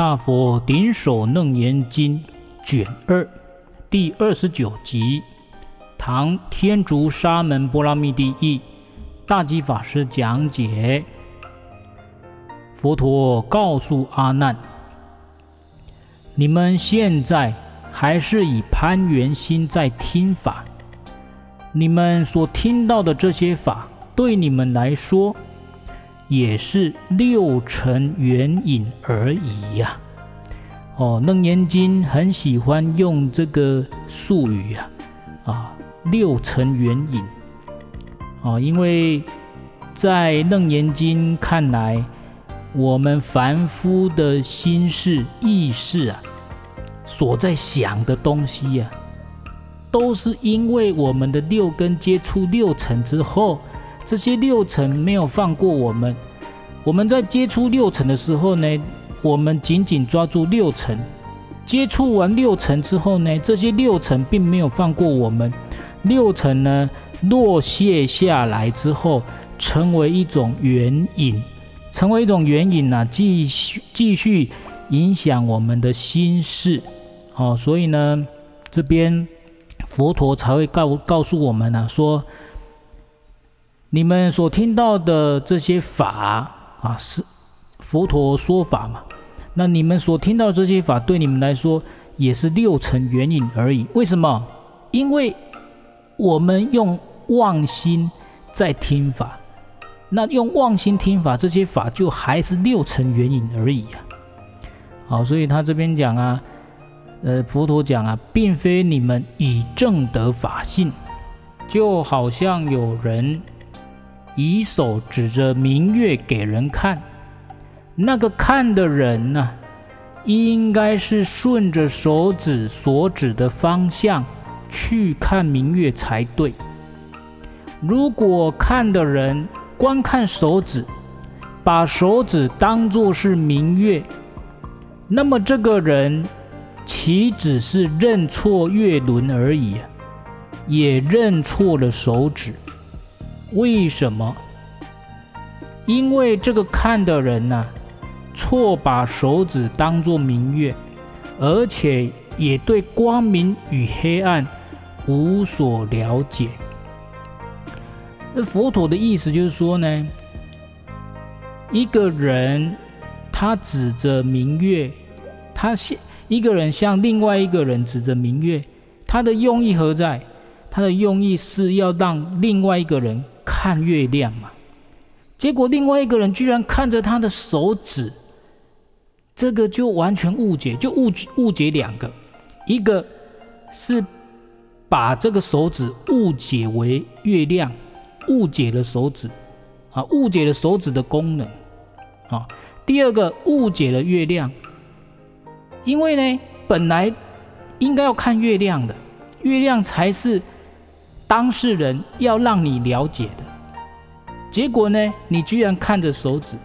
大佛顶首楞严经卷二第二十九集，唐天竺沙门波拉密第一，大吉法师讲解。佛陀告诉阿难：“你们现在还是以攀缘心在听法，你们所听到的这些法，对你们来说。”也是六尘缘影而已呀、哦，《楞严经》很喜欢用这个术语呀，啊，六尘缘影。哦，因为在《楞严经》看来，我们凡夫的心事意识啊，所在想的东西呀、啊，都是因为我们的六根接触六尘之后。这些六尘没有放过我们，我们在接触六尘的时候呢，我们紧紧抓住六尘。接触完六尘之后呢，这些六尘并没有放过我们。六尘呢，落卸下来之后，成为一种缘影，成为一种缘影啊，继续继续影响我们的心事。哦，所以呢，这边佛陀才会告告诉我们呢、啊，说。你们所听到的这些法啊，是佛陀说法嘛？那你们所听到这些法，对你们来说也是六尘缘影而已。为什么？因为我们用妄心在听法，那用妄心听法，这些法就还是六尘缘影而已啊。好，所以他这边讲啊，呃，佛陀讲啊，并非你们已证得法性，就好像有人。以手指着明月给人看，那个看的人呢、应该是顺着手指所指的方向去看明月才对。如果看的人观看手指，把手指当作是明月，那么这个人岂只是认错月轮而已，也认错了手指。为什么？因为这个看的人呢、错把手指当作明月，而且也对光明与黑暗无所了解。那佛陀的意思就是说呢，一个人他指着明月，他向一个人向另外一个人指着明月，他的用意何在？他的用意是要让另外一个人。看月亮嘛，结果另外一个人居然看着他的手指，这个就完全误解，就误误解两个，一个是把这个手指误解为月亮，误解了手指，啊，误解了手指的功能，啊，第二个误解了月亮，因为呢，本来应该要看月亮的，月亮才是当事人要让你了解的。结果呢？你居然看着手指，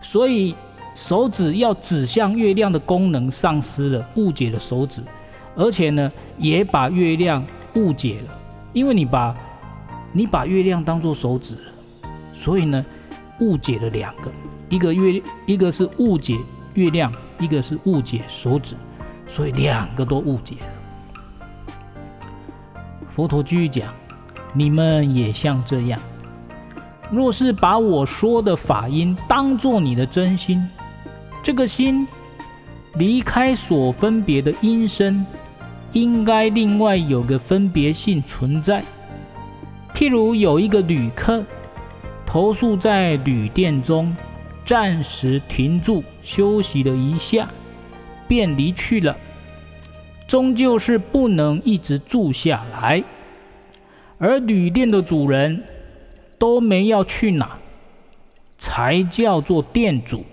所以手指要指向月亮的功能丧失了，误解了手指，而且呢，也把月亮误解了，因为你把，你把月亮当作手指了，所以呢，误解了两个，一个月，一个是误解月亮，一个是误解手指，所以两个都误解了。佛陀继续讲，你们也像这样。若是把我说的法音当作你的真心，这个心离开所分别的音声，应该另外有个分别性存在。譬如有一个旅客投宿在旅店中，暂时停住休息了一下，便离去了，终究是不能一直住下来，而旅店的主人。都没要去哪，才叫做店主。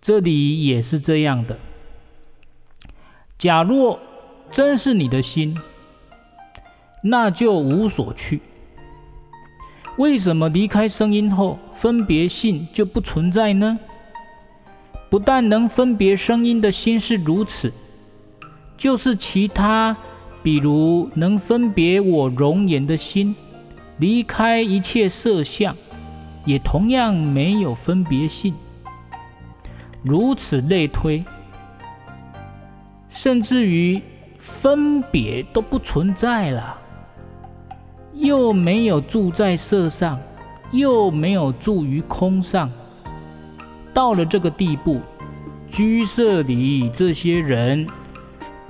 这里也是这样的。假若真是你的心，那就无所去。为什么离开声音后，分别性就不存在呢？不但能分别声音的心是如此，就是其他，比如能分别我容颜的心。离开一切色相，也同样没有分别性。如此类推，甚至于分别都不存在了，又没有住在色上，又没有住于空上，到了这个地步，居舍里这些人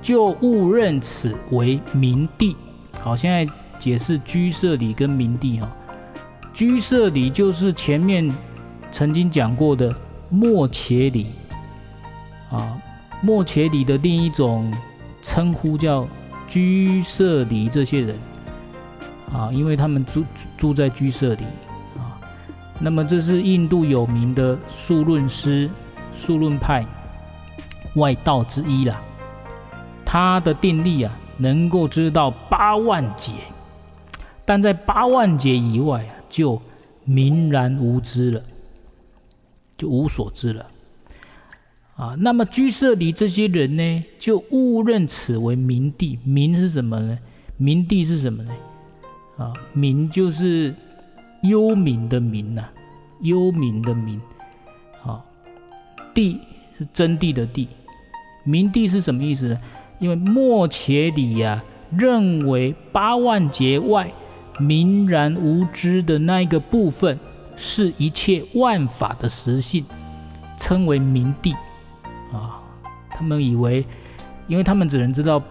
就误认此为明地。好，现在解释居舍里跟明地哈。居舍里就是前面曾经讲过的末伽离啊，末伽离的另一种称呼叫居舍里这些人啊，因为他们住住在居舍里啊。那么这是印度有名的数论师、数论派外道之一啦。他的定力啊，能够知道八万劫，但在八万劫以外啊。就明然无知了，就无所知了啊。那么居舍里这些人呢，就误认此为明地。明是什么呢？明地是什么呢？啊，明就是幽冥的冥呐，幽冥的冥。啊，地是真谛的地。明地是什么意思呢？因为末伽离呀，认为八万劫外。明然无知的那一个部分，是一切万法的实性，称为明地啊。他们以为，因为他们只能知道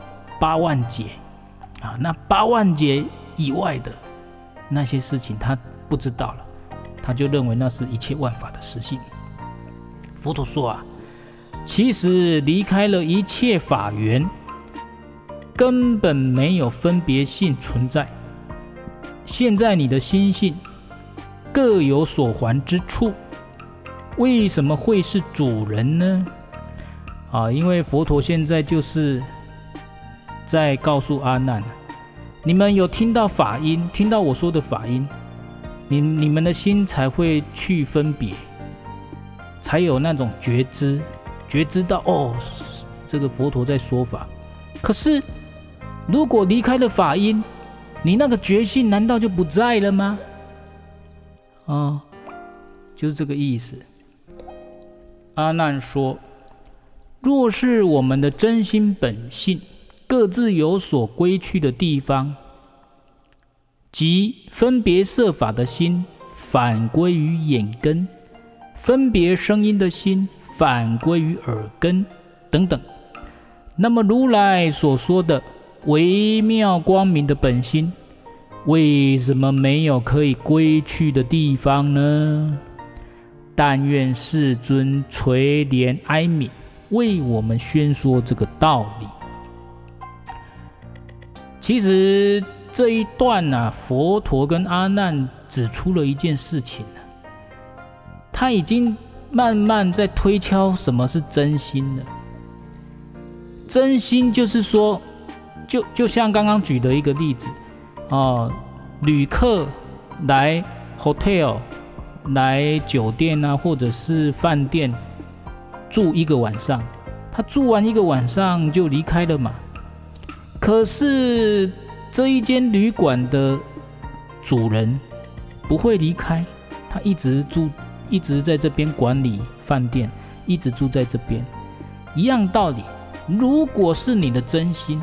八万劫啊，那八万劫以外的那些事情，他不知道了，他就认为那是一切万法的实性。佛陀说啊，其实离开了一切法缘，根本没有分别性存在。现在你的心性各有所还之处，为什么会是主人呢？啊，因为佛陀现在就是在告诉阿难，你们有听到法音，听到我说的法音，你你们的心才会去分别，才有那种觉知，觉知到哦，这个佛陀在说法。可是如果离开了法音，你那个觉性难道就不在了吗？啊、就是这个意思。阿难说：“若是我们的真心本性各自有所归去的地方，即分别色法的心反归于眼根，分别声音的心反归于耳根，等等。那么如来所说的。”微妙光明的本心，为什么没有可以归去的地方呢？但愿世尊垂怜哀悯，为我们宣说这个道理。其实这一段呢、啊，佛陀跟阿难指出了一件事情，他已经慢慢在推敲什么是真心了。真心就是说。就就像刚刚举的一个例子，哦，旅客来 hotel 来酒店啊，或者是饭店住一个晚上，他住完一个晚上就离开了嘛。可是这一间旅馆的主人不会离开，他一直住，一直在这边管理饭店，一直住在这边。一样道理，如果是你的真心。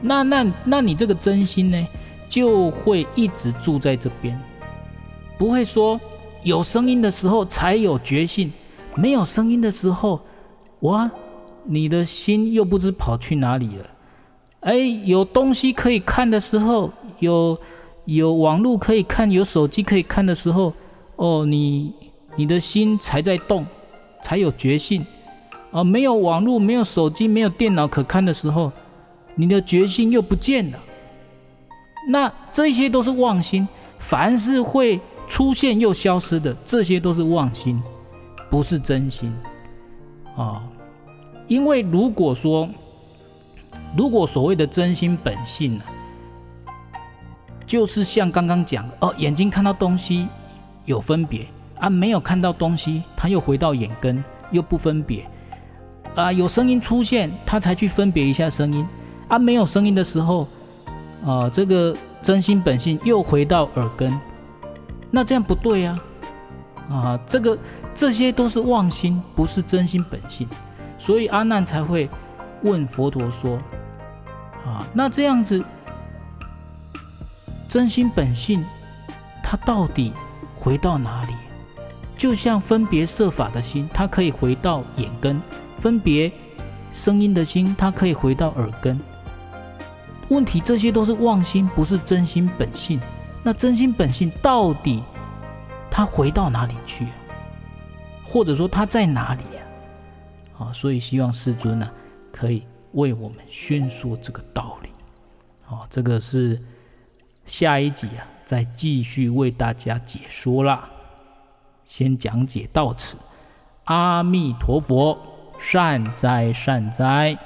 那那那你这个真心呢，就会一直住在这边，不会说有声音的时候才有觉性，没有声音的时候，哇，你的心又不知跑去哪里了。哎，有东西可以看的时候，有有网络可以看，有手机可以看的时候，哦，你你的心才在动，才有觉性。哦，没有网络，没有手机，没有电脑可看的时候。你的决心又不见了，那这些都是妄心。凡是会出现又消失的，这些都是妄心，不是真心啊、哦。因为如果说，如果所谓的真心本性呢，就是像刚刚讲哦，眼睛看到东西有分别啊，没有看到东西，它又回到眼根，又不分别啊，有声音出现，它才去分别一下声音。啊，没有声音的时候，啊、这个真心本性又回到耳根，那这样不对呀、啊，这个这些都是妄心，不是真心本性，所以阿难才会问佛陀说：啊，那这样子，真心本性，它到底回到哪里？就像分别色法的心，它可以回到眼根；分别声音的心，它可以回到耳根。问题这些都是妄心，不是真心本性。那真心本性到底它回到哪里去啊？或者说它在哪里呀？啊，所以希望世尊呢可以为我们宣说这个道理。啊，这个是下一集啊，再继续为大家解说啦。先讲解到此，阿弥陀佛，善哉善哉。